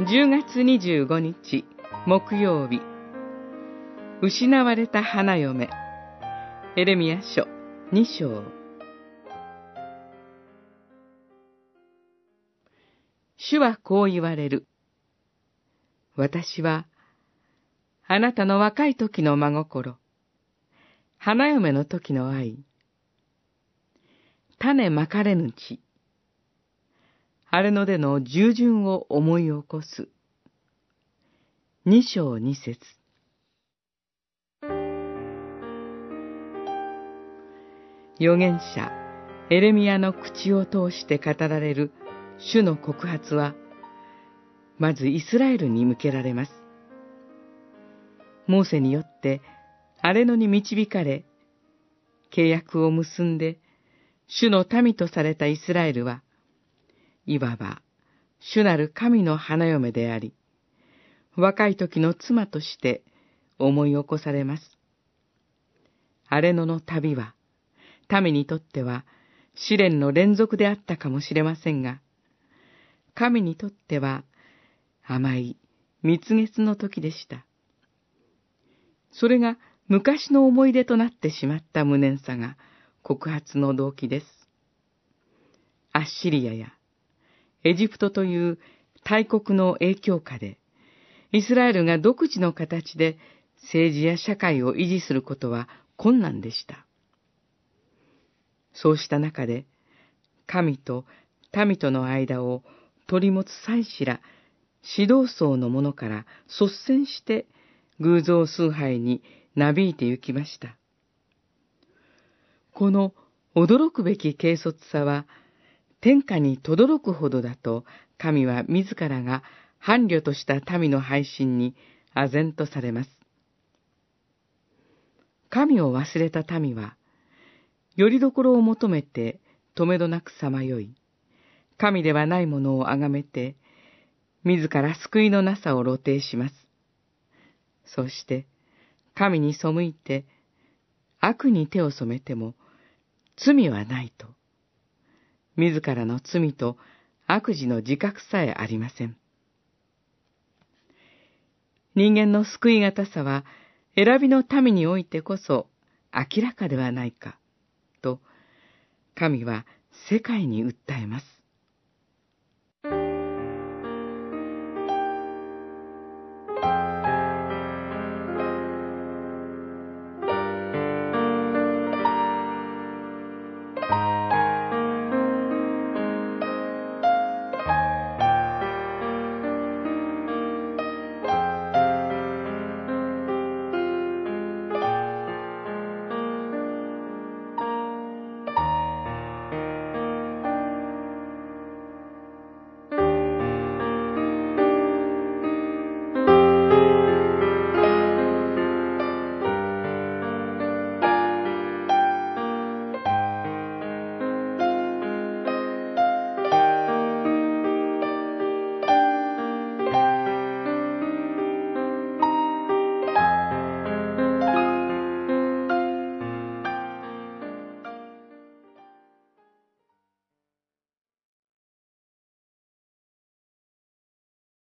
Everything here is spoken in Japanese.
10月25日木曜日。失われた花嫁。エレミア書2章。主はこう言われる。私は、あなたの若い時の真心、花嫁の時の愛、種まかれぬ地、荒れのでの従順を思い起こす。二章二節預言者エレミアの口を通して語られる主の告発は、まずイスラエルに向けられます。モーセによって荒れ野に導かれ、契約を結んで、主の民とされたイスラエルは、いわば、主なる神の花嫁であり、若い時の妻として思い起こされます。荒れ野の旅は、民にとっては試練の連続であったかもしれませんが、神にとっては甘い蜜月の時でした。それが昔の思い出となってしまった無念さが告発の動機です。アッシリアやエジプトという大国の影響下で、イスラエルが独自の形で政治や社会を維持することは困難でした。そうした中で、神と民との間を取り持つ祭司ら指導層の者から率先して偶像崇拝になびいて行きました。この驚くべき軽率さは、天下に轟くほどだと、神は自らが伴侶とした民の配信に唖然とされます。神を忘れた民は、よりどころを求めて止めどなくさまよい、神ではないものをあがめて、自ら救いのなさを露呈します。そして、神に背いて、悪に手を染めても、罪はないと。自らの罪と悪事の自覚さえありません。人間の救い難さは、選びの民においてこそ明らかではないか、と、神は世界に訴えます。